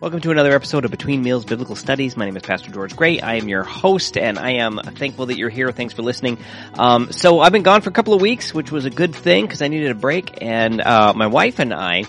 Welcome to another episode of Between Meals Biblical Studies. My name is Pastor George Gray. I am your host, and I am thankful that you're here. Thanks for listening. Um, so I've been gone for a couple of weeks, which was a good thing because I needed a break. And uh, my wife and I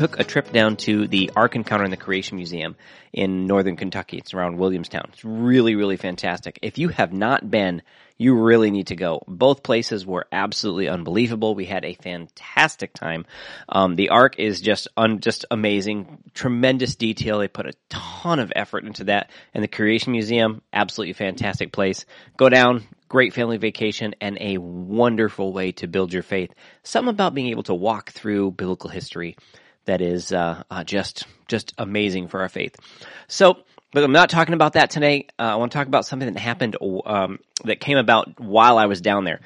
took a trip down to the Ark Encounter in the Creation Museum in northern Kentucky. It's around Williamstown. It's really, really fantastic. If you have not been, you really need to go. Both places were absolutely unbelievable. We had a fantastic time. Um, the Ark is just un, just amazing, tremendous detail. They put a ton of effort into that. And the Creation Museum, absolutely fantastic place. Go down, great family vacation, and a wonderful way to build your faith. Something about being able to walk through biblical history that is uh, uh, just just amazing for our faith. So, but I'm not talking about that today. Uh, I want to talk about something that happened um, that came about while I was down there.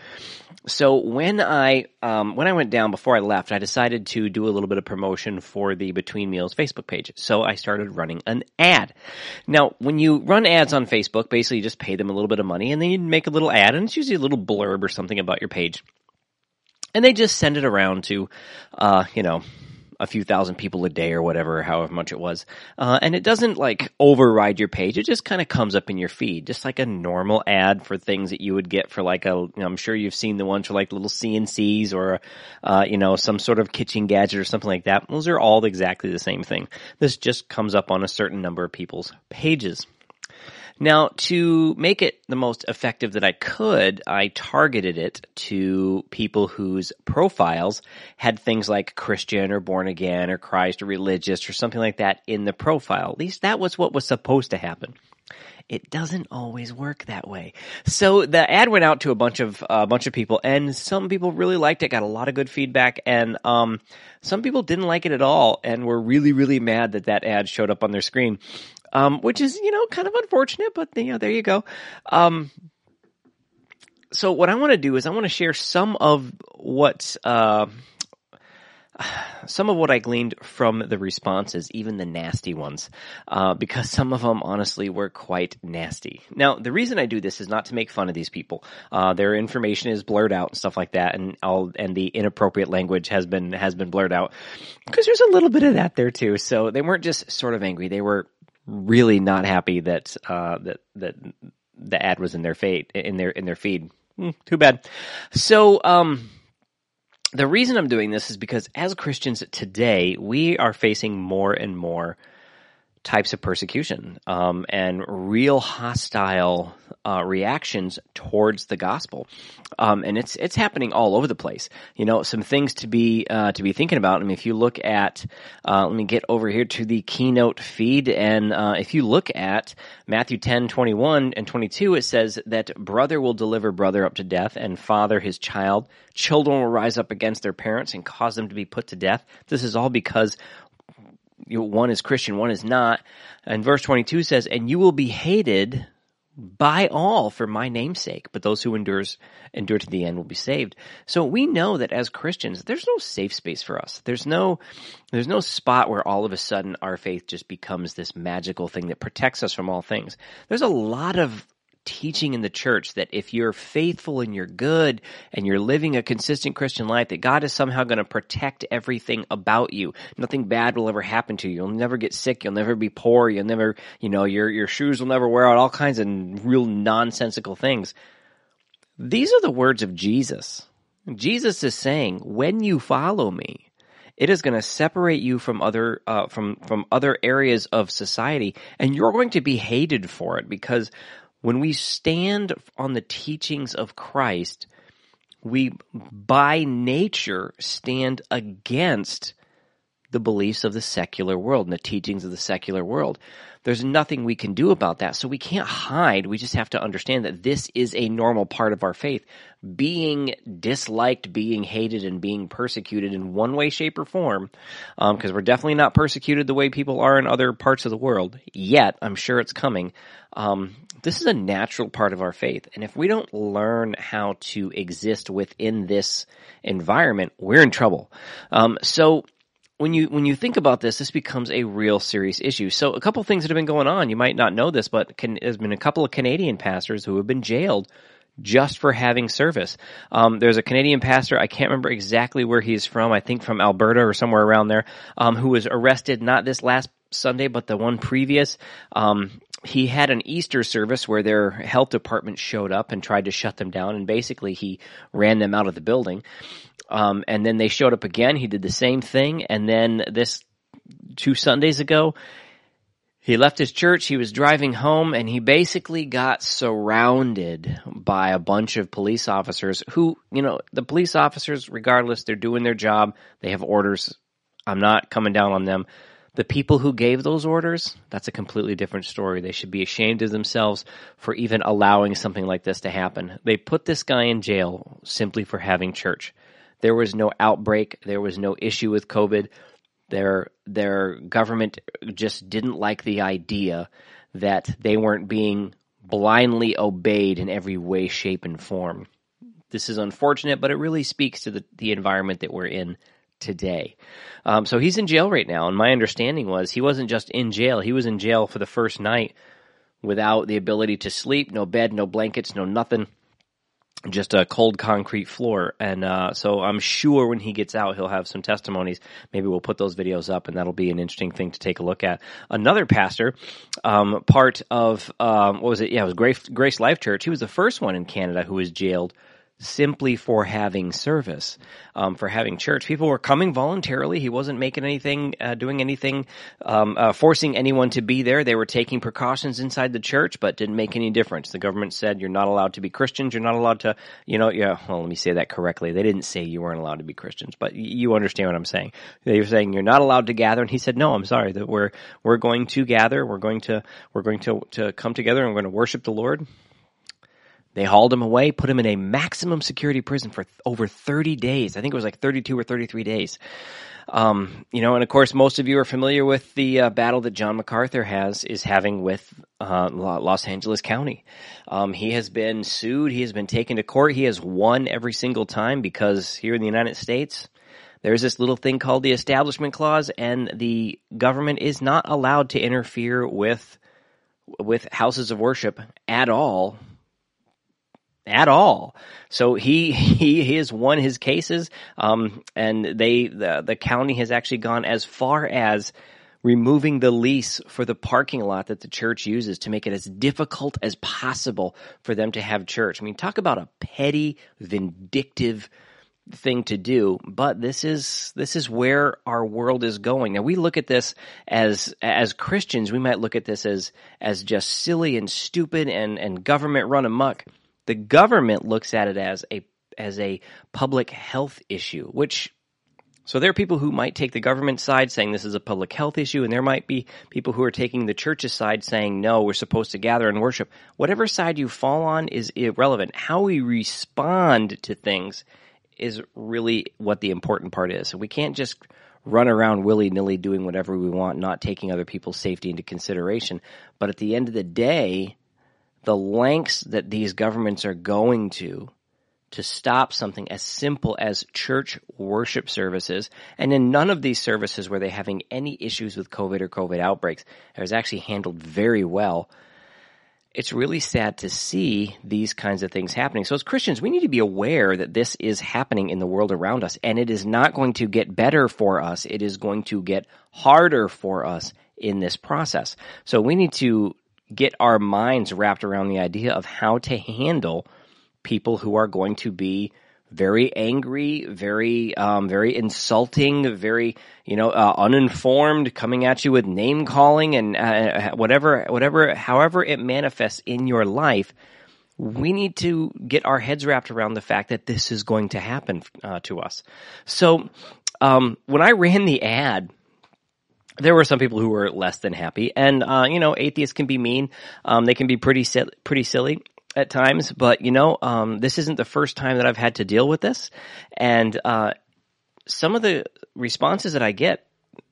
So when I um, when I went down before I left, I decided to do a little bit of promotion for the Between Meals Facebook page. So I started running an ad. Now, when you run ads on Facebook, basically you just pay them a little bit of money, and then you make a little ad, and it's usually a little blurb or something about your page, and they just send it around to, uh, you know, a few thousand people a day or whatever, however much it was. Uh, and it doesn't like override your page. It just kind of comes up in your feed, just like a normal ad for things that you would get for like a, I'm sure you've seen the ones for like little CNCs or, uh, you know, some sort of kitchen gadget or something like that. Those are all exactly the same thing. This just comes up on a certain number of people's pages. Now, to make it the most effective that I could, I targeted it to people whose profiles had things like Christian or born again or Christ or religious or something like that in the profile. At least that was what was supposed to happen. It doesn't always work that way. So the ad went out to a bunch of a uh, bunch of people, and some people really liked it, got a lot of good feedback, and um, some people didn't like it at all, and were really really mad that that ad showed up on their screen um, which is you know kind of unfortunate, but you know there you go. Um, so what I want to do is I want to share some of what uh, some of what I gleaned from the responses, even the nasty ones, uh, because some of them honestly were quite nasty. Now, the reason I do this is not to make fun of these people. Uh, their information is blurred out and stuff like that, and all and the inappropriate language has been has been blurred out because there's a little bit of that there too. So they weren't just sort of angry; they were really not happy that uh, that that the ad was in their fate in their in their feed. Mm, too bad. So um, the reason I'm doing this is because as Christians today, we are facing more and more types of persecution um, and real hostile uh, reactions towards the gospel, um, and it's it's happening all over the place. You know, some things to be uh, to be thinking about. I mean, if you look at, uh, let me get over here to the keynote feed, and uh, if you look at Matthew 10, 21 and twenty two, it says that brother will deliver brother up to death, and father his child. Children will rise up against their parents and cause them to be put to death. This is all because you know, one is Christian, one is not. And verse 22 says, and you will be hated by all for my namesake, but those who endures endure to the end will be saved. So we know that as Christians, there's no safe space for us. There's no there's no spot where all of a sudden our faith just becomes this magical thing that protects us from all things. There's a lot of teaching in the church that if you're faithful and you're good and you're living a consistent Christian life, that God is somehow going to protect everything about you. Nothing bad will ever happen to you. You'll never get sick. You'll never be poor. You'll never, you know, your, your shoes will never wear out. All kinds of real nonsensical things. These are the words of Jesus. Jesus is saying, when you follow me, it is going to separate you from other uh, from from other areas of society, and you're going to be hated for it because when we stand on the teachings of Christ, we by nature stand against the beliefs of the secular world and the teachings of the secular world. There's nothing we can do about that. So we can't hide. We just have to understand that this is a normal part of our faith. Being disliked, being hated, and being persecuted in one way, shape, or form, because um, we're definitely not persecuted the way people are in other parts of the world yet. I'm sure it's coming. Um, this is a natural part of our faith. And if we don't learn how to exist within this environment, we're in trouble. Um, so when you when you think about this, this becomes a real serious issue. So a couple things that have been going on. You might not know this, but can, there's been a couple of Canadian pastors who have been jailed just for having service. Um, there's a Canadian pastor, I can't remember exactly where he's from, I think from Alberta or somewhere around there, um, who was arrested not this last Sunday, but the one previous. Um, he had an Easter service where their health department showed up and tried to shut them down, and basically he ran them out of the building. Um, and then they showed up again. He did the same thing, and then this two Sundays ago, he left his church, he was driving home, and he basically got surrounded by a bunch of police officers who, you know, the police officers, regardless, they're doing their job, they have orders. I'm not coming down on them. The people who gave those orders, that's a completely different story. They should be ashamed of themselves for even allowing something like this to happen. They put this guy in jail simply for having church. There was no outbreak, there was no issue with COVID. Their their government just didn't like the idea that they weren't being blindly obeyed in every way, shape, and form. This is unfortunate, but it really speaks to the, the environment that we're in today. Um, so he's in jail right now, and my understanding was he wasn't just in jail; he was in jail for the first night without the ability to sleep, no bed, no blankets, no nothing just a cold concrete floor. And uh, so I'm sure when he gets out, he'll have some testimonies. Maybe we'll put those videos up, and that'll be an interesting thing to take a look at. Another pastor, um, part of um, what was it? Yeah, it was Grace, Grace Life Church. He was the first one in Canada who was jailed simply for having service, um, for having church. People were coming voluntarily. He wasn't making anything, uh, doing anything, um, uh, forcing anyone to be there. They were taking precautions inside the church, but didn't make any difference. The government said you're not allowed to be Christians. You're not allowed to, you know, yeah. Well, let me say that correctly. They didn't say you weren't allowed to be Christians, but you understand what I'm saying. They were saying you're not allowed to gather, and he said, no, I'm sorry that we're we're going to gather. We're going to we're going to to come together and we're going to worship the Lord. They hauled him away, put him in a maximum security prison for th- over 30 days. I think it was like 32 or 33 days. Um, you know, and of course, most of you are familiar with the uh, battle that John MacArthur has is having with uh, Los Angeles County. Um, he has been sued. He has been taken to court. He has won every single time because here in the United States, there's this little thing called the Establishment Clause, and the government is not allowed to interfere with with houses of worship at all at all. So he he, he has won his cases, um, and they the, the county has actually gone as far as removing the lease for the parking lot that the church uses to make it as difficult as possible for them to have church. I mean, talk about a petty, vindictive thing to do, but this is this is where our world is going. Now we look at this as as Christians, we might look at this as as just silly and stupid and and government run amok. The government looks at it as a as a public health issue, which so there are people who might take the government side saying this is a public health issue, and there might be people who are taking the church's side saying no, we're supposed to gather and worship. Whatever side you fall on is irrelevant. How we respond to things is really what the important part is. So we can't just run around willy nilly doing whatever we want, not taking other people's safety into consideration. But at the end of the day, the lengths that these governments are going to to stop something as simple as church worship services. And in none of these services were they having any issues with COVID or COVID outbreaks. It was actually handled very well. It's really sad to see these kinds of things happening. So as Christians, we need to be aware that this is happening in the world around us and it is not going to get better for us. It is going to get harder for us in this process. So we need to get our minds wrapped around the idea of how to handle people who are going to be very angry, very, um, very insulting, very, you know, uh, uninformed, coming at you with name calling and uh, whatever, whatever, however it manifests in your life. We need to get our heads wrapped around the fact that this is going to happen uh, to us. So, um, when I ran the ad there were some people who were less than happy, and uh, you know, atheists can be mean. Um, they can be pretty si- pretty silly at times, but you know, um, this isn't the first time that I've had to deal with this, and uh, some of the responses that I get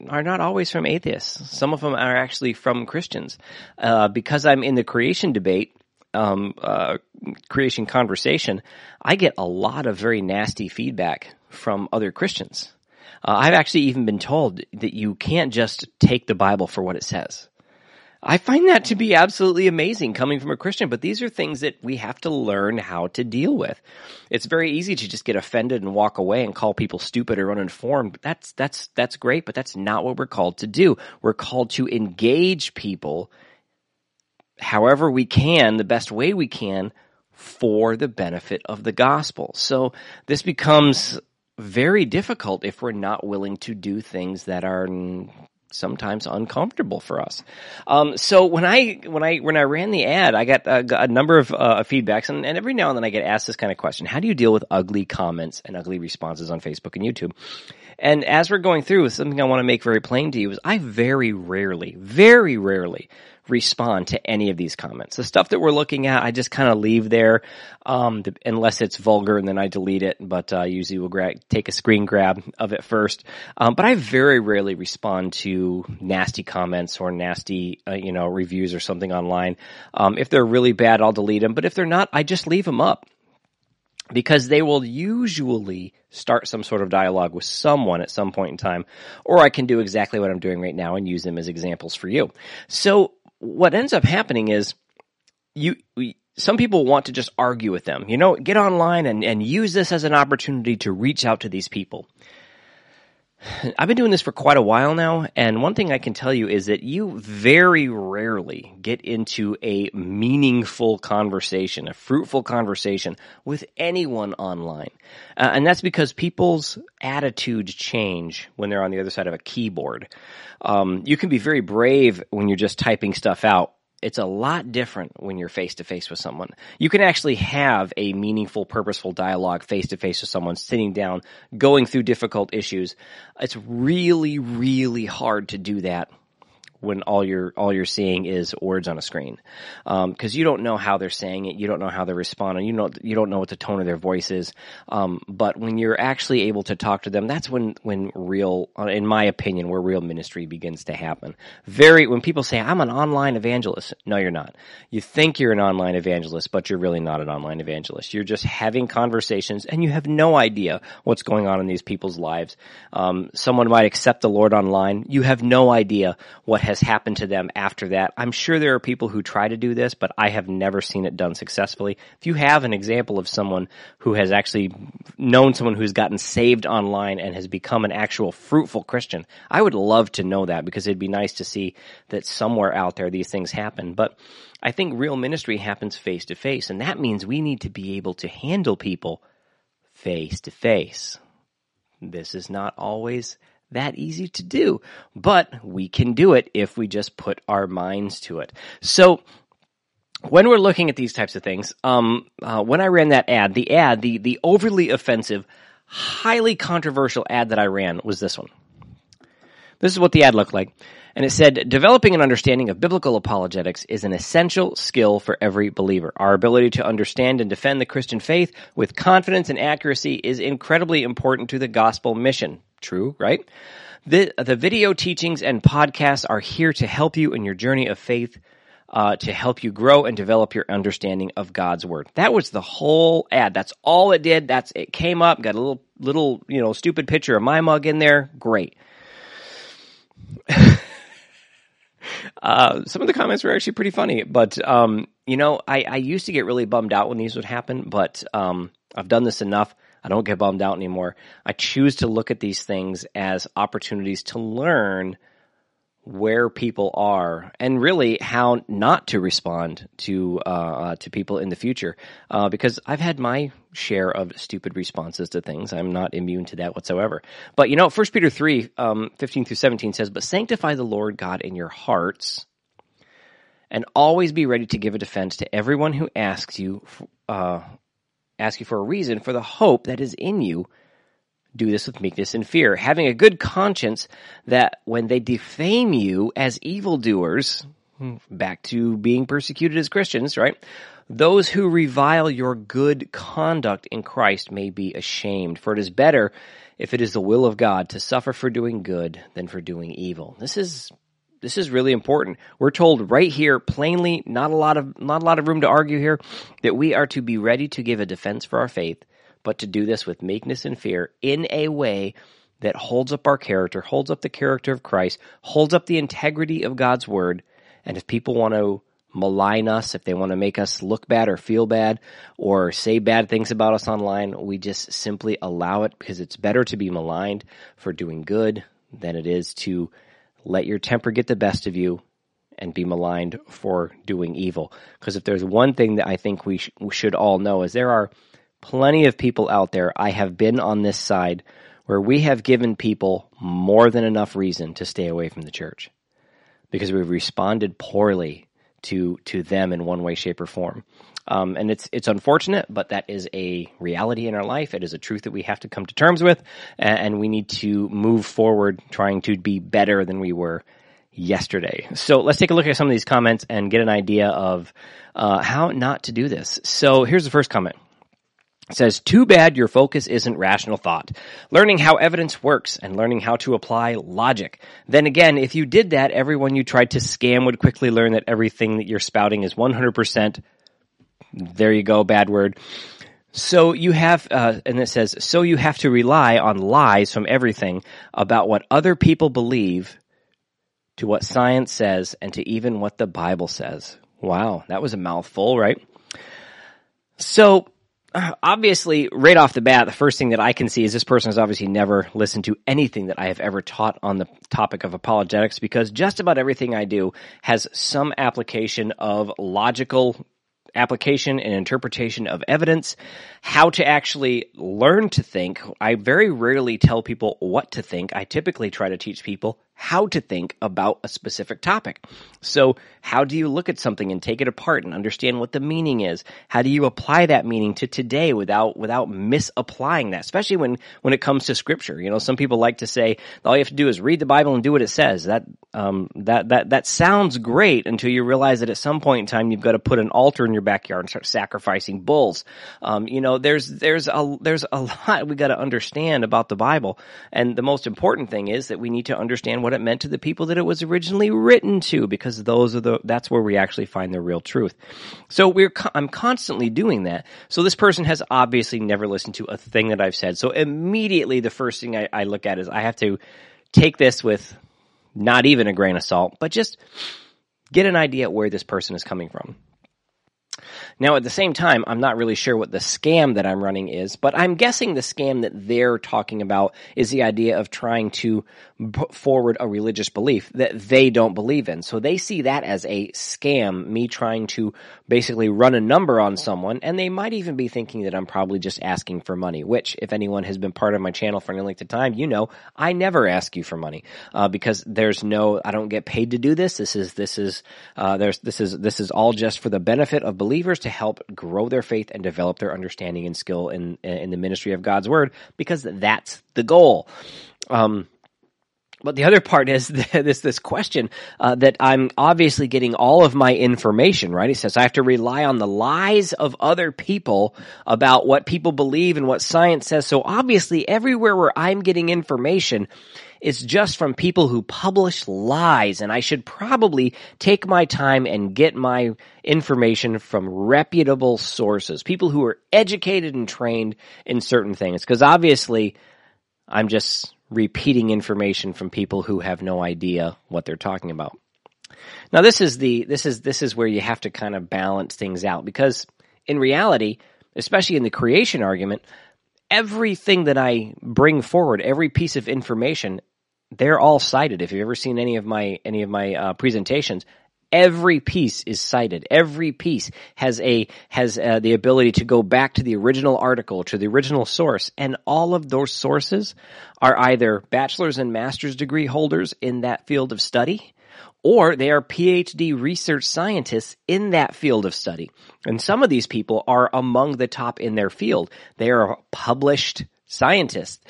are not always from atheists. Some of them are actually from Christians, uh, because I'm in the creation debate. Um, uh, creation conversation, I get a lot of very nasty feedback from other Christians. Uh, I've actually even been told that you can't just take the Bible for what it says. I find that to be absolutely amazing coming from a Christian, but these are things that we have to learn how to deal with. It's very easy to just get offended and walk away and call people stupid or uninformed. That's, that's, that's great, but that's not what we're called to do. We're called to engage people however we can, the best way we can for the benefit of the gospel. So this becomes very difficult if we're not willing to do things that are sometimes uncomfortable for us. Um, so when I when I when I ran the ad, I got a, a number of uh, feedbacks, and, and every now and then I get asked this kind of question: How do you deal with ugly comments and ugly responses on Facebook and YouTube? And as we're going through, something I want to make very plain to you is I very rarely, very rarely respond to any of these comments. The stuff that we're looking at, I just kind of leave there, um, unless it's vulgar and then I delete it, but, uh, usually we'll gra- take a screen grab of it first. Um, but I very rarely respond to nasty comments or nasty, uh, you know, reviews or something online. Um, if they're really bad, I'll delete them, but if they're not, I just leave them up because they will usually start some sort of dialogue with someone at some point in time, or I can do exactly what I'm doing right now and use them as examples for you. So what ends up happening is you, some people want to just argue with them. You know, get online and, and use this as an opportunity to reach out to these people. I've been doing this for quite a while now, and one thing I can tell you is that you very rarely get into a meaningful conversation, a fruitful conversation with anyone online. Uh, and that's because people's attitudes change when they're on the other side of a keyboard. Um, you can be very brave when you're just typing stuff out it's a lot different when you're face to face with someone. You can actually have a meaningful, purposeful dialogue face to face with someone sitting down, going through difficult issues. It's really, really hard to do that when all you're all you're seeing is words on a screen, because um, you don't know how they're saying it, you don't know how they're responding, you know you don't know what the tone of their voice is. Um, but when you're actually able to talk to them, that's when when real, uh, in my opinion, where real ministry begins to happen. Very when people say I'm an online evangelist, no, you're not. You think you're an online evangelist, but you're really not an online evangelist. You're just having conversations, and you have no idea what's going on in these people's lives. Um, someone might accept the Lord online. You have no idea what has has happened to them after that. I'm sure there are people who try to do this, but I have never seen it done successfully. If you have an example of someone who has actually known someone who's gotten saved online and has become an actual fruitful Christian, I would love to know that because it'd be nice to see that somewhere out there these things happen. But I think real ministry happens face to face, and that means we need to be able to handle people face to face. This is not always that easy to do, but we can do it if we just put our minds to it. So, when we're looking at these types of things, um, uh, when I ran that ad, the ad, the the overly offensive, highly controversial ad that I ran was this one. This is what the ad looked like. And it said, developing an understanding of biblical apologetics is an essential skill for every believer. Our ability to understand and defend the Christian faith with confidence and accuracy is incredibly important to the gospel mission. True, right? The, the video teachings and podcasts are here to help you in your journey of faith, uh, to help you grow and develop your understanding of God's word. That was the whole ad. That's all it did. That's it came up, got a little, little, you know, stupid picture of my mug in there. Great. uh, some of the comments were actually pretty funny, but, um, you know, I, I used to get really bummed out when these would happen, but, um, I've done this enough. I don't get bummed out anymore. I choose to look at these things as opportunities to learn where people are and really how not to respond to uh, uh, to people in the future uh, because I've had my share of stupid responses to things. I'm not immune to that whatsoever. But you know, First Peter three um, fifteen through seventeen says, "But sanctify the Lord God in your hearts." And always be ready to give a defense to everyone who asks you uh, ask you for a reason for the hope that is in you. Do this with meekness and fear, having a good conscience that when they defame you as evildoers, back to being persecuted as Christians, right? Those who revile your good conduct in Christ may be ashamed, for it is better if it is the will of God to suffer for doing good than for doing evil. This is this is really important. We're told right here plainly, not a lot of not a lot of room to argue here, that we are to be ready to give a defense for our faith, but to do this with meekness and fear in a way that holds up our character, holds up the character of Christ, holds up the integrity of God's word, And if people want to malign us, if they want to make us look bad or feel bad or say bad things about us online, we just simply allow it because it's better to be maligned for doing good than it is to let your temper get the best of you and be maligned for doing evil. Because if there's one thing that I think we, sh- we should all know is there are plenty of people out there. I have been on this side where we have given people more than enough reason to stay away from the church because we've responded poorly to to them in one way, shape, or form. Um, and it's it's unfortunate, but that is a reality in our life. It is a truth that we have to come to terms with, and we need to move forward, trying to be better than we were yesterday. So let's take a look at some of these comments and get an idea of uh, how not to do this. So here's the first comment. Says, too bad your focus isn't rational thought. Learning how evidence works and learning how to apply logic. Then again, if you did that, everyone you tried to scam would quickly learn that everything that you're spouting is 100%. There you go, bad word. So you have, uh, and it says, so you have to rely on lies from everything about what other people believe to what science says and to even what the Bible says. Wow, that was a mouthful, right? So obviously, right off the bat, the first thing that I can see is this person has obviously never listened to anything that I have ever taught on the topic of apologetics because just about everything I do has some application of logical application and interpretation of evidence, how to actually learn to think. I very rarely tell people what to think. I typically try to teach people how to think about a specific topic. So how do you look at something and take it apart and understand what the meaning is? How do you apply that meaning to today without, without misapplying that? Especially when, when it comes to scripture. You know, some people like to say all you have to do is read the Bible and do what it says. That, um, that, that, that sounds great until you realize that at some point in time you've got to put an altar in your backyard and start sacrificing bulls. Um, you know, there's, there's a, there's a lot we got to understand about the Bible. And the most important thing is that we need to understand what it meant to the people that it was originally written to, because those are the, that's where we actually find the real truth. So we're, I'm constantly doing that. So this person has obviously never listened to a thing that I've said. So immediately the first thing I, I look at is I have to take this with not even a grain of salt, but just get an idea where this person is coming from. Now, at the same time, I'm not really sure what the scam that I'm running is, but I'm guessing the scam that they're talking about is the idea of trying to put forward a religious belief that they don't believe in. So they see that as a scam, me trying to basically run a number on someone, and they might even be thinking that I'm probably just asking for money, which, if anyone has been part of my channel for any length of time, you know, I never ask you for money, uh, because there's no, I don't get paid to do this. This is, this is, uh, there's, this is, this is all just for the benefit of believers to help grow their faith and develop their understanding and skill in, in the ministry of God's word, because that's the goal. Um, but the other part is this this question uh, that I'm obviously getting all of my information right. He says I have to rely on the lies of other people about what people believe and what science says. So obviously, everywhere where I'm getting information is just from people who publish lies, and I should probably take my time and get my information from reputable sources, people who are educated and trained in certain things. Because obviously, I'm just repeating information from people who have no idea what they're talking about. Now this is the this is this is where you have to kind of balance things out because in reality, especially in the creation argument, everything that I bring forward, every piece of information, they're all cited. If you've ever seen any of my any of my uh, presentations, Every piece is cited. Every piece has a has uh, the ability to go back to the original article, to the original source, and all of those sources are either bachelor's and master's degree holders in that field of study, or they are PhD research scientists in that field of study. And some of these people are among the top in their field. They are published scientists.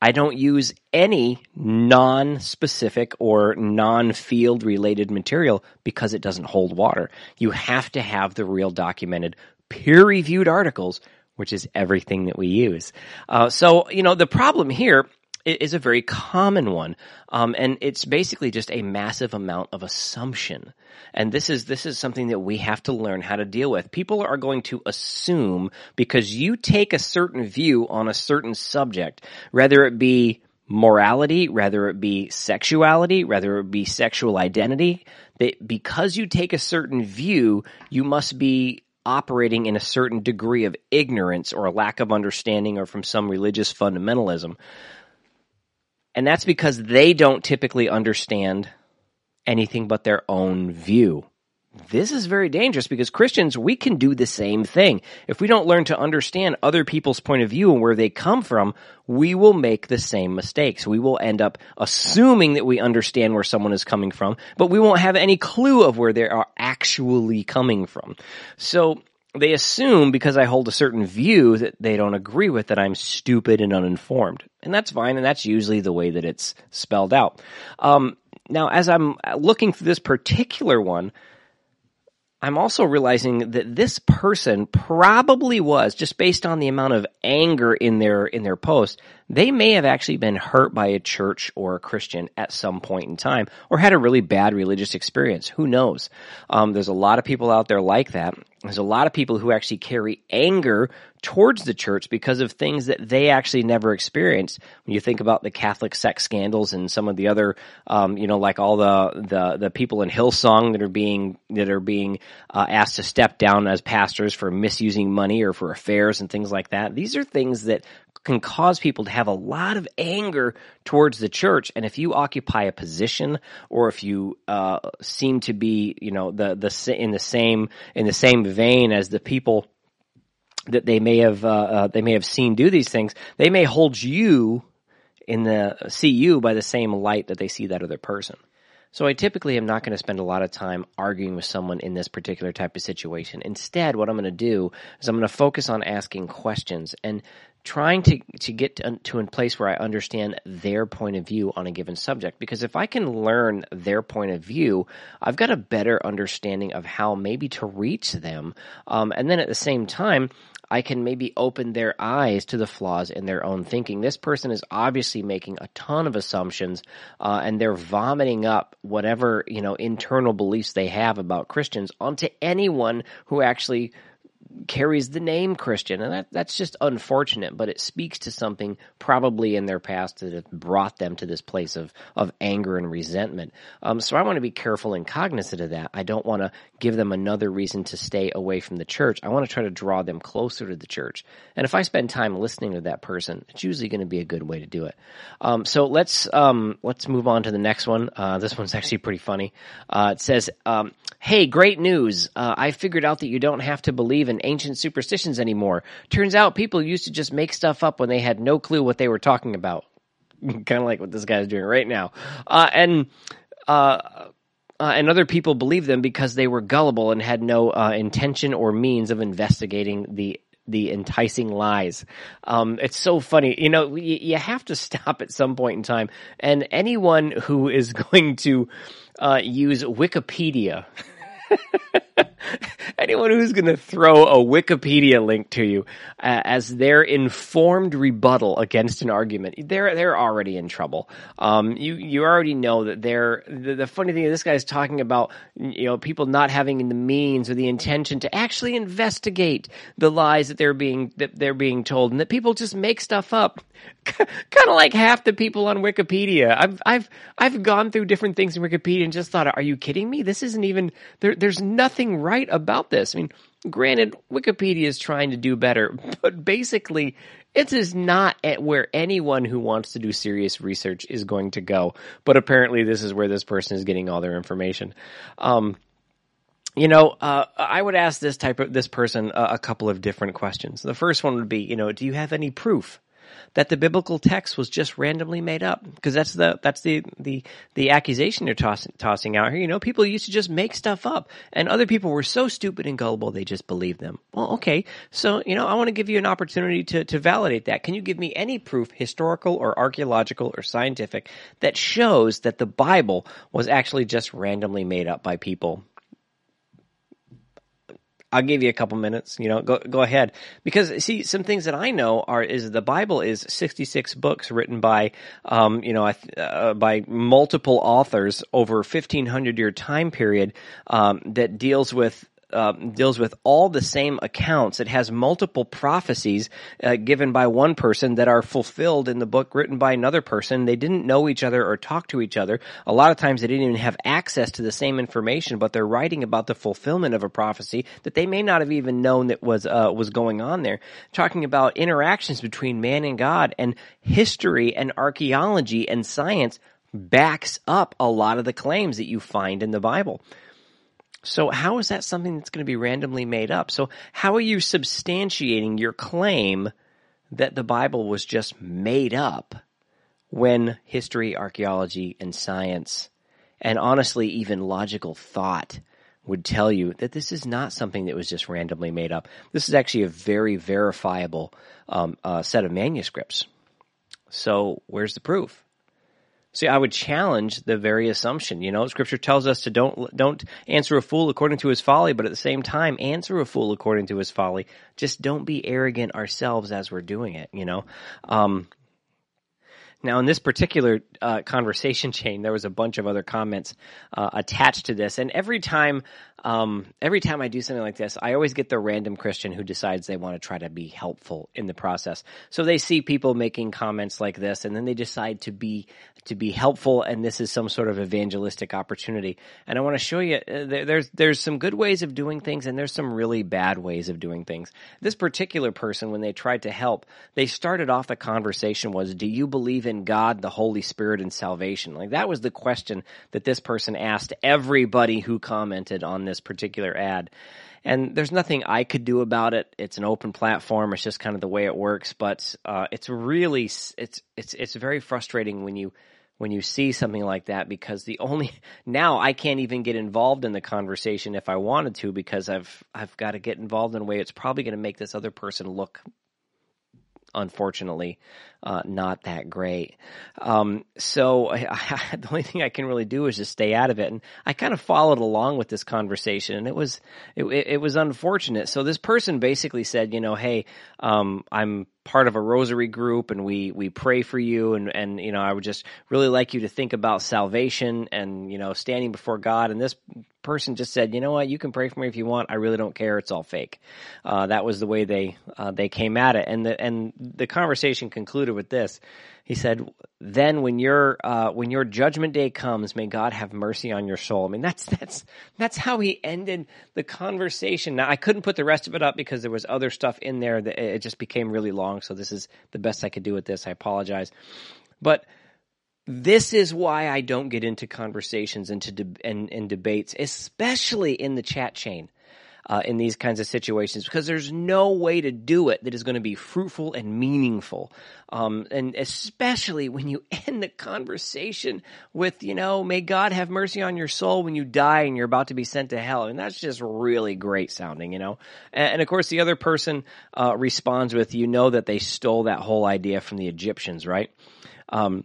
I don't use any non-specific or non-field related material because it doesn't hold water. You have to have the real documented peer-reviewed articles, which is everything that we use. Uh, so, you know, the problem here is a very common one, um, and it's basically just a massive amount of assumption. And this is this is something that we have to learn how to deal with. People are going to assume because you take a certain view on a certain subject, whether it be morality, whether it be sexuality, whether it be sexual identity, that because you take a certain view, you must be operating in a certain degree of ignorance or a lack of understanding or from some religious fundamentalism. And that's because they don't typically understand anything but their own view this is very dangerous because Christians, we can do the same thing. If we don't learn to understand other people's point of view and where they come from, we will make the same mistakes. We will end up assuming that we understand where someone is coming from, but we won't have any clue of where they are actually coming from. So they assume because I hold a certain view that they don't agree with that I'm stupid and uninformed. And that's fine, and that's usually the way that it's spelled out. Um, now, as I'm looking through this particular one, I'm also realizing that this person probably was just based on the amount of anger in their in their post they may have actually been hurt by a church or a Christian at some point in time or had a really bad religious experience. Who knows? Um, there's a lot of people out there like that. There's a lot of people who actually carry anger towards the church because of things that they actually never experienced. When you think about the Catholic sex scandals and some of the other, um, you know, like all the, the, the people in Hillsong that are being, that are being, uh, asked to step down as pastors for misusing money or for affairs and things like that. These are things that can cause people to have a lot of anger towards the church. And if you occupy a position, or if you uh, seem to be, you know, the the in the same in the same vein as the people that they may have uh, uh, they may have seen do these things, they may hold you in the see you by the same light that they see that other person. So I typically am not going to spend a lot of time arguing with someone in this particular type of situation. Instead, what I'm going to do is I'm going to focus on asking questions and trying to to get to, a place where I understand their point of view on a given subject. Because if I can learn their point of view, I've got a better understanding of how maybe to reach them. Um, and then at the same time, I can maybe open their eyes to the flaws in their own thinking. This person is obviously making a ton of assumptions, uh, and they're vomiting up whatever you know internal beliefs they have about Christians onto anyone who actually carries the name Christian, and that, that's just unfortunate. But it speaks to something probably in their past that has brought them to this place of of anger and resentment. Um, so I want to be careful and cognizant of that. I don't want to give them another reason to stay away from the church. I want to try to draw them closer to the church. And if I spend time listening to that person, it's usually going to be a good way to do it. Um, so let's um, let's move on to the next one. Uh, this one's actually pretty funny. Uh, it says, um, "Hey, great news! Uh, I figured out that you don't have to believe in ancient superstitions anymore. Turns out people used to just make stuff up when they had no clue what they were talking about." kind of like what this guy's doing right now. Uh, and uh, uh, and other people believed them because they were gullible and had no uh, intention or means of investigating the the enticing lies. Um, it's so funny. You know, you, you, have to stop at some point in time. And anyone who is going to uh, use Wikipedia anyone who's going to throw a Wikipedia link to you uh, as their informed rebuttal against an argument, they're they're already in trouble. Um, you you already know that they're the, the funny thing is this guy is talking about you know people not having the means or the intention to actually investigate the lies that they're being that they're being told, and that people just make stuff up. kind of like half the people on Wikipedia. I've I've I've gone through different things in Wikipedia and just thought, are you kidding me? This isn't even there. There's nothing right about this. I mean, granted, Wikipedia is trying to do better, but basically, it is not at where anyone who wants to do serious research is going to go. But apparently, this is where this person is getting all their information. Um, you know, uh, I would ask this type of this person a, a couple of different questions. The first one would be, you know, do you have any proof that the biblical text was just randomly made up because that's the that's the the the accusation they're tossing tossing out here. You know, people used to just make stuff up, and other people were so stupid and gullible they just believed them. Well, okay, so you know, I want to give you an opportunity to to validate that. Can you give me any proof, historical or archaeological or scientific, that shows that the Bible was actually just randomly made up by people I'll give you a couple minutes. You know, go go ahead because see some things that I know are is the Bible is sixty six books written by um, you know uh, by multiple authors over fifteen hundred year time period um, that deals with uh, deals with all the same accounts. It has multiple prophecies uh, given by one person that are fulfilled in the book written by another person. They didn't know each other or talk to each other. A lot of times they didn't even have access to the same information, but they're writing about the fulfillment of a prophecy that they may not have even known that was uh, was going on there. Talking about interactions between man and God and history and archaeology and science backs up a lot of the claims that you find in the Bible. So how is that something that's going to be randomly made up? So how are you substantiating your claim that the Bible was just made up when history, archaeology, and science, and honestly even logical thought would tell you that this is not something that was just randomly made up. This is actually a very verifiable um, uh, set of manuscripts. So where's the proof? See, I would challenge the very assumption. You know, Scripture tells us to don't don't answer a fool according to his folly, but at the same time, answer a fool according to his folly. Just don't be arrogant ourselves as we're doing it. You know. Um, now, in this particular uh, conversation chain, there was a bunch of other comments uh, attached to this, and every time um, every time I do something like this, I always get the random Christian who decides they want to try to be helpful in the process. So they see people making comments like this, and then they decide to be to be helpful, and this is some sort of evangelistic opportunity. And I want to show you uh, there's there's some good ways of doing things, and there's some really bad ways of doing things. This particular person, when they tried to help, they started off the conversation was, "Do you believe in God, the Holy Spirit, and salvation?" Like that was the question that this person asked everybody who commented on this particular ad. And there's nothing I could do about it. It's an open platform. It's just kind of the way it works. But uh, it's really it's it's it's very frustrating when you when you see something like that because the only now I can't even get involved in the conversation if I wanted to because I've I've got to get involved in a way it's probably going to make this other person look unfortunately uh, not that great. Um, so I, I, the only thing I can really do is just stay out of it. And I kind of followed along with this conversation, and it was it, it was unfortunate. So this person basically said, you know, hey, um, I'm part of a rosary group and we we pray for you and and you know I would just really like you to think about salvation and you know standing before God and this person just said you know what you can pray for me if you want I really don't care it's all fake uh, that was the way they uh, they came at it and the and the conversation concluded with this he said, "Then when your uh, when your judgment day comes, may God have mercy on your soul." I mean, that's that's that's how he ended the conversation. Now, I couldn't put the rest of it up because there was other stuff in there that it just became really long. So this is the best I could do with this. I apologize, but this is why I don't get into conversations into de- and, and debates, especially in the chat chain uh, in these kinds of situations because there's no way to do it that is going to be fruitful and meaningful. Um, and especially when you end the conversation with, you know, may God have mercy on your soul when you die and you're about to be sent to hell. And that's just really great sounding, you know. And, and of course, the other person uh, responds with, you know, that they stole that whole idea from the Egyptians, right? Um,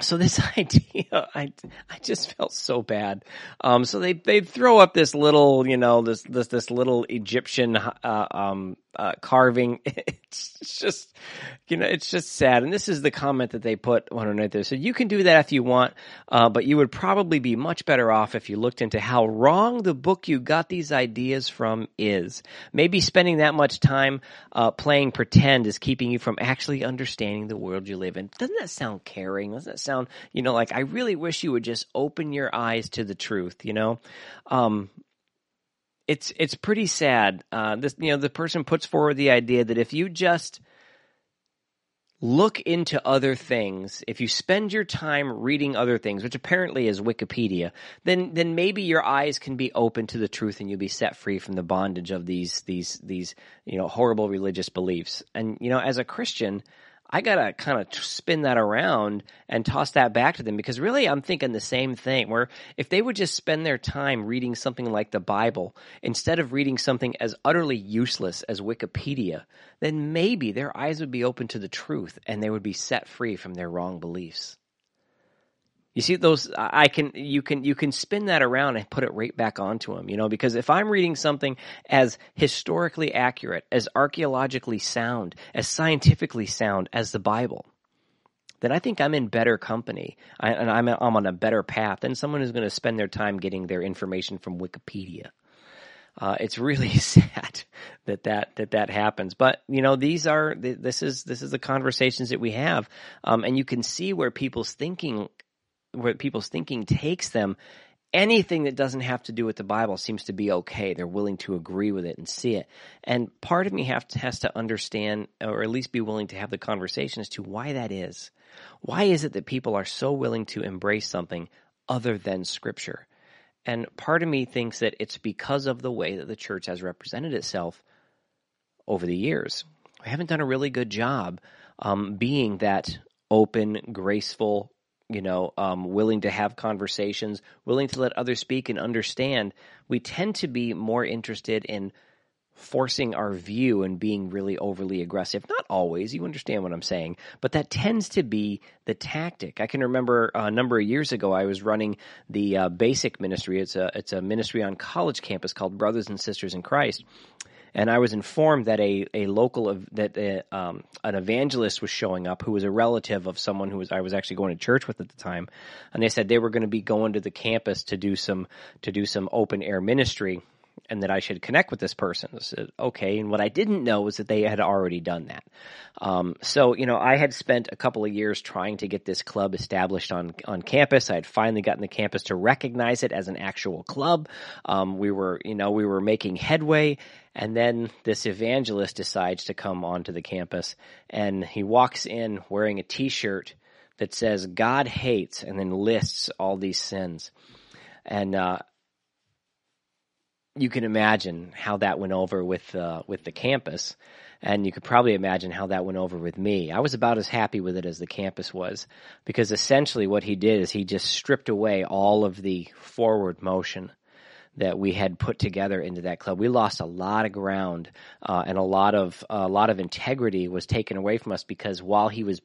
so this idea, I, I just felt so bad. Um, so they, they throw up this little, you know, this, this, this little Egyptian, uh, um, uh, carving. It's just, you know, it's just sad. And this is the comment that they put underneath there. So you can do that if you want, uh, but you would probably be much better off if you looked into how wrong the book you got these ideas from is. Maybe spending that much time uh, playing pretend is keeping you from actually understanding the world you live in. Doesn't that sound caring? Doesn't that sound, you know, like I really wish you would just open your eyes to the truth, you know? Um, it's it's pretty sad. Uh, this you know the person puts forward the idea that if you just look into other things, if you spend your time reading other things, which apparently is Wikipedia, then then maybe your eyes can be open to the truth and you'll be set free from the bondage of these these these you know horrible religious beliefs. And you know, as a Christian, I gotta kind of spin that around and toss that back to them because really I'm thinking the same thing. Where if they would just spend their time reading something like the Bible instead of reading something as utterly useless as Wikipedia, then maybe their eyes would be open to the truth and they would be set free from their wrong beliefs. You see those I can you can you can spin that around and put it right back onto them, you know, because if I'm reading something as historically accurate, as archaeologically sound, as scientifically sound as the Bible, then I think I'm in better company I, and I'm I'm on a better path than someone who's going to spend their time getting their information from Wikipedia. Uh, it's really sad that that that that happens. But you know, these are this is this is the conversations that we have, um, and you can see where people's thinking, where people's thinking takes them. Anything that doesn't have to do with the Bible seems to be okay. They're willing to agree with it and see it. And part of me to, has to understand, or at least be willing to have the conversation as to why that is. Why is it that people are so willing to embrace something other than Scripture? And part of me thinks that it's because of the way that the church has represented itself over the years. We haven't done a really good job um, being that open, graceful, you know, um, willing to have conversations, willing to let others speak and understand. We tend to be more interested in forcing our view and being really overly aggressive. Not always, you understand what I'm saying, but that tends to be the tactic. I can remember a number of years ago, I was running the uh, BASIC ministry. It's a it's a ministry on college campus called Brothers and Sisters in Christ. And I was informed that a, a local that a, uh, um, an evangelist was showing up who was a relative of someone who was I was actually going to church with at the time, and they said they were going to be going to the campus to do some to do some open air ministry and that I should connect with this person. I said, okay. And what I didn't know was that they had already done that. Um, so, you know, I had spent a couple of years trying to get this club established on, on campus. I had finally gotten the campus to recognize it as an actual club. Um, we were, you know, we were making headway. And then this evangelist decides to come onto the campus and he walks in wearing a t-shirt that says God hates and then lists all these sins. And, uh, you can imagine how that went over with uh, with the campus, and you could probably imagine how that went over with me. I was about as happy with it as the campus was, because essentially what he did is he just stripped away all of the forward motion that we had put together into that club. We lost a lot of ground, uh, and a lot of a lot of integrity was taken away from us because while he was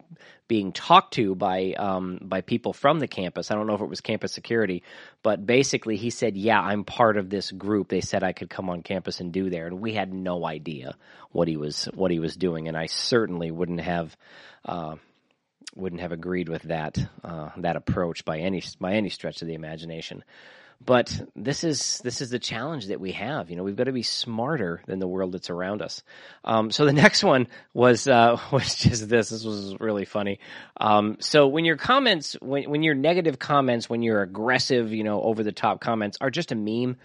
being talked to by um, by people from the campus, I don't know if it was campus security, but basically he said, "Yeah, I'm part of this group." They said I could come on campus and do there, and we had no idea what he was what he was doing, and I certainly wouldn't have. Uh, wouldn't have agreed with that uh, that approach by any by any stretch of the imagination. But this is this is the challenge that we have. You know, we've got to be smarter than the world that's around us. Um, so the next one was uh, was just this. This was really funny. Um, so when your comments, when when your negative comments, when your aggressive, you know, over the top comments are just a meme,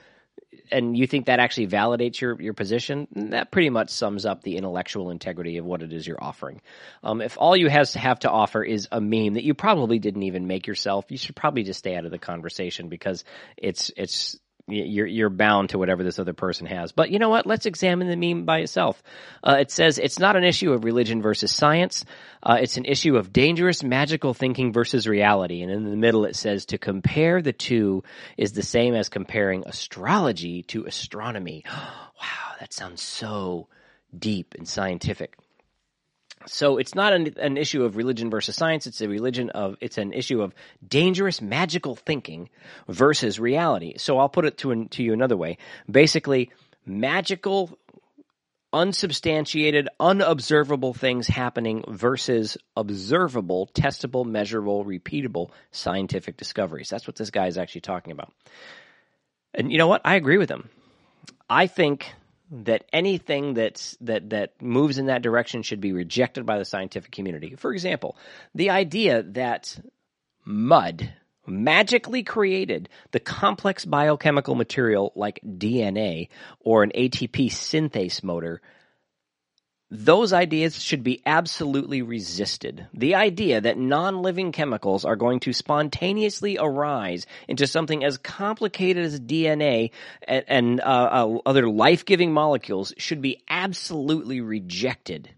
and you think that actually validates your, your position, that pretty much sums up the intellectual integrity of what it is you're offering. Um, if all you has to have to offer is a meme that you probably didn't even make yourself, you should probably just stay out of the conversation because it's it's you're you're bound to whatever this other person has. But you know what? Let's examine the meme by itself. Uh, it says it's not an issue of religion versus science. Uh, it's an issue of dangerous magical thinking versus reality. And in the middle, it says to compare the two is the same as comparing astrology to astronomy. wow, that sounds so deep and scientific. So it's not an, an, issue of religion versus science. It's a religion of, it's an issue of dangerous magical thinking versus reality. So I'll put it to, to you another way. Basically, magical, unsubstantiated, unobservable things happening versus observable, testable, measurable, repeatable scientific discoveries. That's what this guy is actually talking about. And you know what? I agree with him. I think that anything that's that that moves in that direction should be rejected by the scientific community. For example, the idea that mud magically created the complex biochemical material like DNA or an ATP synthase motor those ideas should be absolutely resisted. The idea that non-living chemicals are going to spontaneously arise into something as complicated as DNA and, and uh, uh, other life-giving molecules should be absolutely rejected.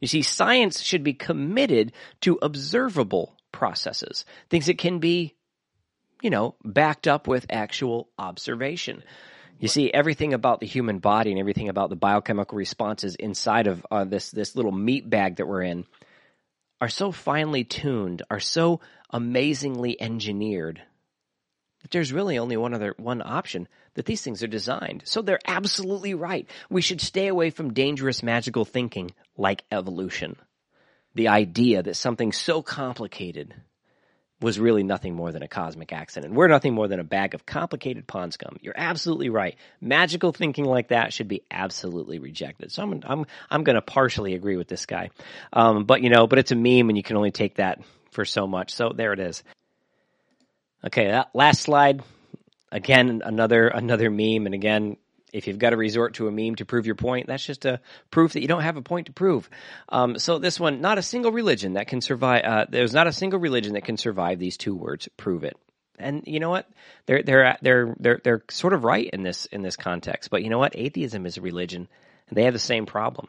You see, science should be committed to observable processes, things that can be, you know, backed up with actual observation. You see, everything about the human body and everything about the biochemical responses inside of uh, this this little meat bag that we're in are so finely tuned, are so amazingly engineered that there's really only one other one option that these things are designed. So they're absolutely right. We should stay away from dangerous magical thinking like evolution. The idea that something so complicated was really nothing more than a cosmic accident. We're nothing more than a bag of complicated pond scum. You're absolutely right. Magical thinking like that should be absolutely rejected. So I'm I'm I'm going to partially agree with this guy, um, but you know, but it's a meme, and you can only take that for so much. So there it is. Okay, that last slide. Again, another another meme, and again, if you've got to resort to a meme to prove your point, that's just a proof that you don't have a point to prove. Um, so this one, not a single religion that can survive. Uh, there's not a single religion that can survive these two words. Prove it. And you know what? They're they're they're they're they're sort of right in this in this context. But you know what? Atheism is a religion, and they have the same problem.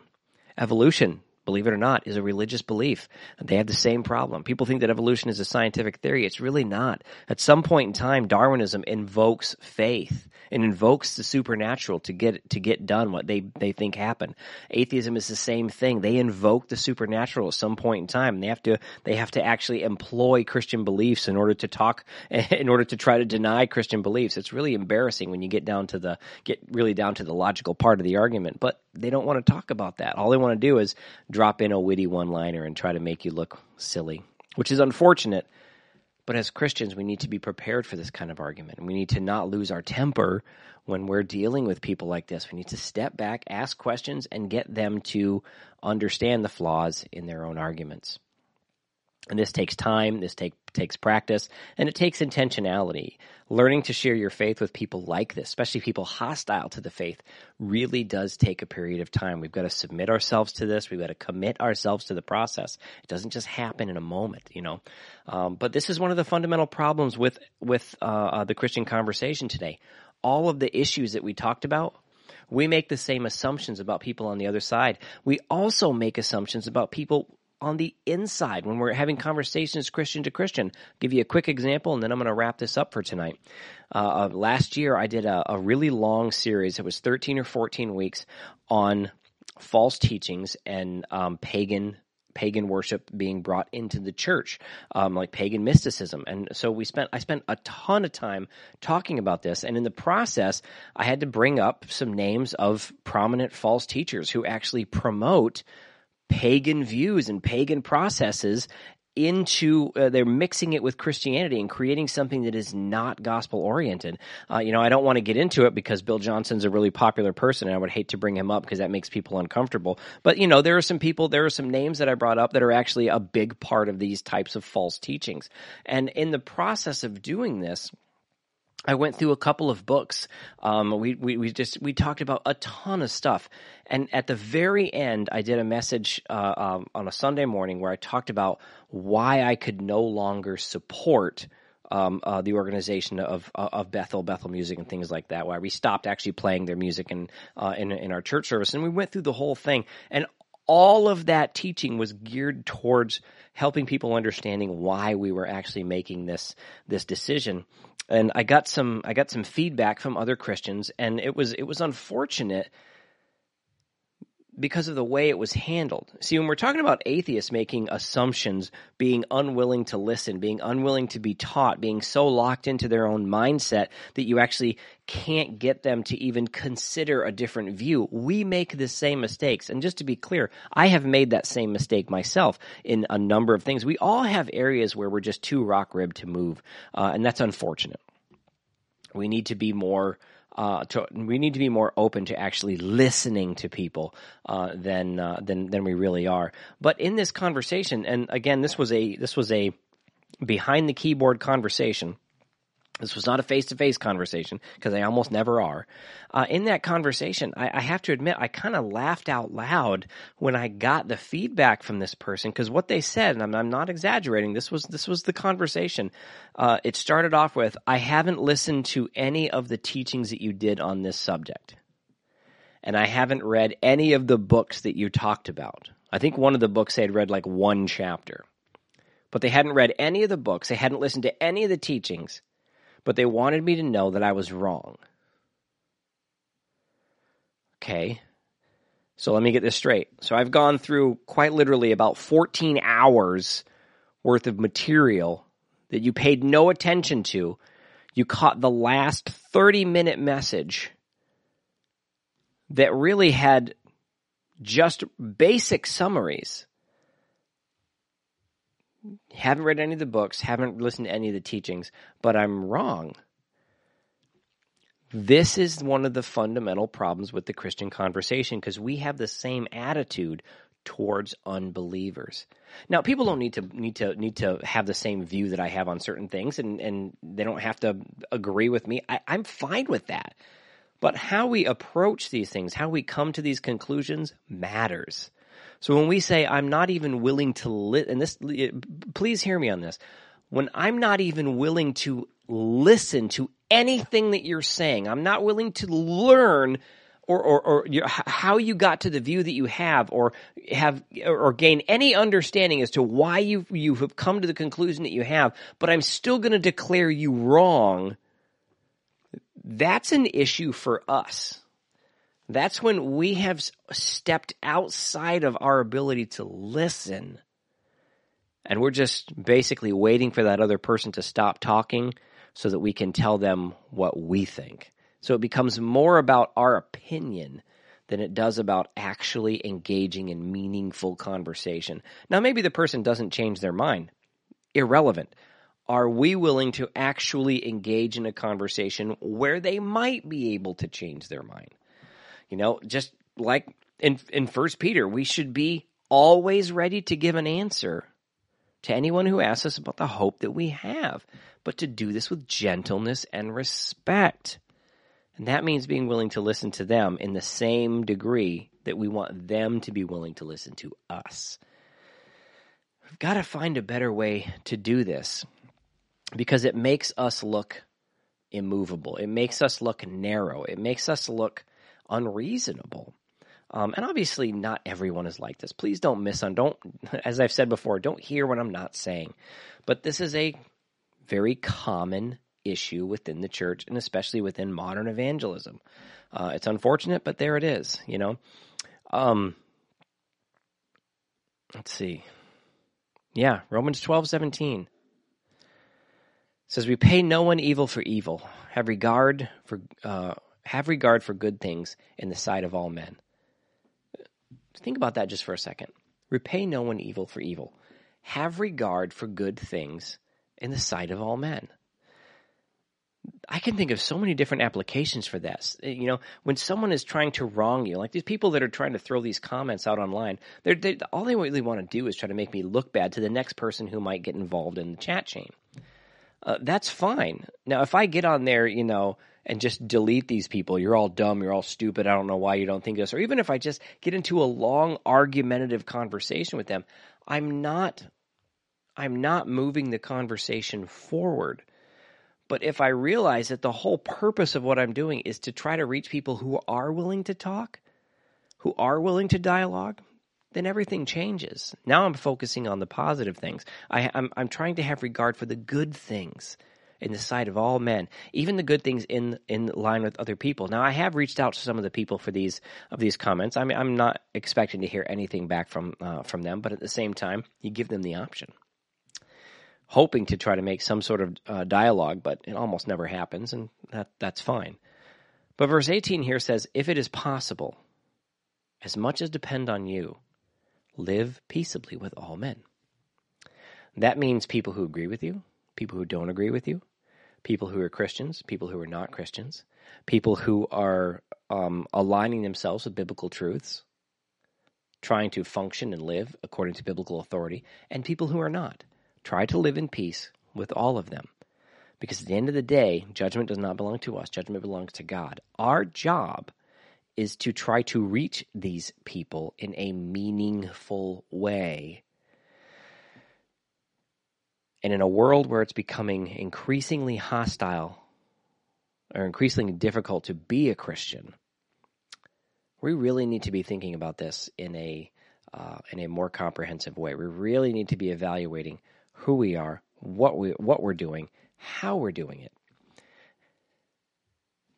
Evolution believe it or not, is a religious belief. They have the same problem. People think that evolution is a scientific theory. It's really not. At some point in time, Darwinism invokes faith and invokes the supernatural to get to get done what they they think happened. Atheism is the same thing. They invoke the supernatural at some point in time. They have to they have to actually employ Christian beliefs in order to talk in order to try to deny Christian beliefs. It's really embarrassing when you get down to the get really down to the logical part of the argument. But they don't want to talk about that. All they want to do is drop in a witty one liner and try to make you look silly, which is unfortunate. But as Christians, we need to be prepared for this kind of argument. We need to not lose our temper when we're dealing with people like this. We need to step back, ask questions, and get them to understand the flaws in their own arguments. And this takes time, this take, takes practice, and it takes intentionality. Learning to share your faith with people like this, especially people hostile to the faith, really does take a period of time. We've got to submit ourselves to this. We've got to commit ourselves to the process. It doesn't just happen in a moment, you know. Um, but this is one of the fundamental problems with with uh, uh, the Christian conversation today. All of the issues that we talked about we make the same assumptions about people on the other side. We also make assumptions about people on the inside when we're having conversations Christian to Christian. I'll give you a quick example and then I'm going to wrap this up for tonight. Uh, uh, last year I did a, a really long series. It was 13 or 14 weeks on false teachings and um, pagan pagan worship being brought into the church, um, like pagan mysticism. And so we spent, I spent a ton of time talking about this. And in the process, I had to bring up some names of prominent false teachers who actually promote pagan views and pagan processes into uh, they're mixing it with Christianity and creating something that is not gospel oriented. Uh, you know, I don't want to get into it because Bill Johnson's a really popular person, and I would hate to bring him up because that makes people uncomfortable. But you know, there are some people, there are some names that I brought up that are actually a big part of these types of false teachings. And in the process of doing this, I went through a couple of books. Um, we, we, we just we talked about a ton of stuff, and at the very end, I did a message uh, um, on a Sunday morning where I talked about why I could no longer support um, uh, the organization of uh, of Bethel, Bethel Music, and things like that. Why we stopped actually playing their music in uh, in in our church service, and we went through the whole thing, and all of that teaching was geared towards helping people understanding why we were actually making this this decision. And I got some I got some feedback from other Christians, and it was it was unfortunate because of the way it was handled. See, when we're talking about atheists making assumptions, being unwilling to listen, being unwilling to be taught, being so locked into their own mindset that you actually can't get them to even consider a different view, we make the same mistakes. And just to be clear, I have made that same mistake myself in a number of things. We all have areas where we're just too rock ribbed to move, uh, and that's unfortunate. We need to be more uh, to, we need to be more open to actually listening to people uh, than uh, than than we really are. But in this conversation, and again, this was a this was a behind the keyboard conversation. This was not a face to face conversation because they almost never are. Uh, in that conversation, I, I, have to admit, I kind of laughed out loud when I got the feedback from this person because what they said, and I'm, I'm, not exaggerating, this was this was the conversation. Uh, it started off with, "I haven't listened to any of the teachings that you did on this subject, and I haven't read any of the books that you talked about." I think one of the books they had read like one chapter, but they hadn't read any of the books. They hadn't listened to any of the teachings but they wanted me to know that I was wrong. Okay. So let me get this straight. So I've gone through quite literally about 14 hours worth of material that you paid no attention to. You caught the last 30 minute message that really had just basic summaries haven't read any of the books, haven't listened to any of the teachings, but I'm wrong. This is one of the fundamental problems with the Christian conversation because we have the same attitude towards unbelievers. Now, people don't need to need to need to have the same view that I have on certain things, and and they don't have to agree with me. I, I'm fine with that. But how we approach these things, how we come to these conclusions matters. So when we say, I'm not even willing to li- and this, please hear me on this. When I'm not even willing to listen to anything that you're saying, I'm not willing to learn or, or, or how you got to the view that you have or have or gain any understanding as to why you you have come to the conclusion that you have but I'm still going to declare you wrong that's an issue for us. That's when we have stepped outside of our ability to listen. And we're just basically waiting for that other person to stop talking so that we can tell them what we think. So it becomes more about our opinion than it does about actually engaging in meaningful conversation. Now, maybe the person doesn't change their mind. Irrelevant are we willing to actually engage in a conversation where they might be able to change their mind? You know, just like in in First Peter, we should be always ready to give an answer to anyone who asks us about the hope that we have, but to do this with gentleness and respect. And that means being willing to listen to them in the same degree that we want them to be willing to listen to us. We've got to find a better way to do this because it makes us look immovable. It makes us look narrow. It makes us look unreasonable. Um, and obviously, not everyone is like this. Please don't miss on don't, as I've said before, don't hear what I'm not saying. But this is a very common issue within the church, and especially within modern evangelism. Uh, it's unfortunate, but there it is. You know. Um, let's see. Yeah, Romans twelve seventeen says, "We pay no one evil for evil. Have regard for uh, have regard for good things in the sight of all men." Think about that just for a second. Repay no one evil for evil. Have regard for good things in the sight of all men. I can think of so many different applications for this. You know, when someone is trying to wrong you, like these people that are trying to throw these comments out online, they're, they all they really want to do is try to make me look bad to the next person who might get involved in the chat chain uh, that's fine. Now, if I get on there, you know, and just delete these people, you're all dumb, you're all stupid, I don't know why you don't think this, or even if I just get into a long argumentative conversation with them, I'm not, I'm not moving the conversation forward. But if I realize that the whole purpose of what I'm doing is to try to reach people who are willing to talk, who are willing to dialogue, then everything changes. Now I'm focusing on the positive things. I, I'm, I'm trying to have regard for the good things in the sight of all men, even the good things in in line with other people. Now I have reached out to some of the people for these of these comments. I mean, I'm not expecting to hear anything back from uh, from them, but at the same time, you give them the option, hoping to try to make some sort of uh, dialogue, but it almost never happens, and that that's fine. But verse 18 here says, "If it is possible, as much as depend on you." Live peaceably with all men. That means people who agree with you, people who don't agree with you, people who are Christians, people who are not Christians, people who are um, aligning themselves with biblical truths, trying to function and live according to biblical authority, and people who are not. Try to live in peace with all of them. Because at the end of the day, judgment does not belong to us, judgment belongs to God. Our job is to try to reach these people in a meaningful way. And in a world where it's becoming increasingly hostile or increasingly difficult to be a Christian, we really need to be thinking about this in a uh, in a more comprehensive way. We really need to be evaluating who we are, what we what we're doing, how we're doing it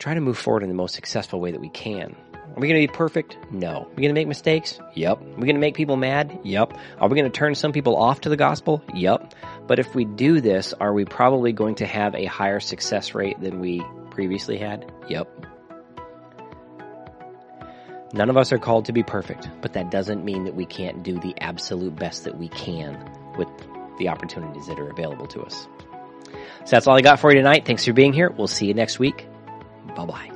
try to move forward in the most successful way that we can. Are we going to be perfect? No. Are we going to make mistakes? Yep. Are we going to make people mad? Yep. Are we going to turn some people off to the gospel? Yep. But if we do this, are we probably going to have a higher success rate than we previously had? Yep. None of us are called to be perfect, but that doesn't mean that we can't do the absolute best that we can with the opportunities that are available to us. So that's all I got for you tonight. Thanks for being here. We'll see you next week. Bye bye.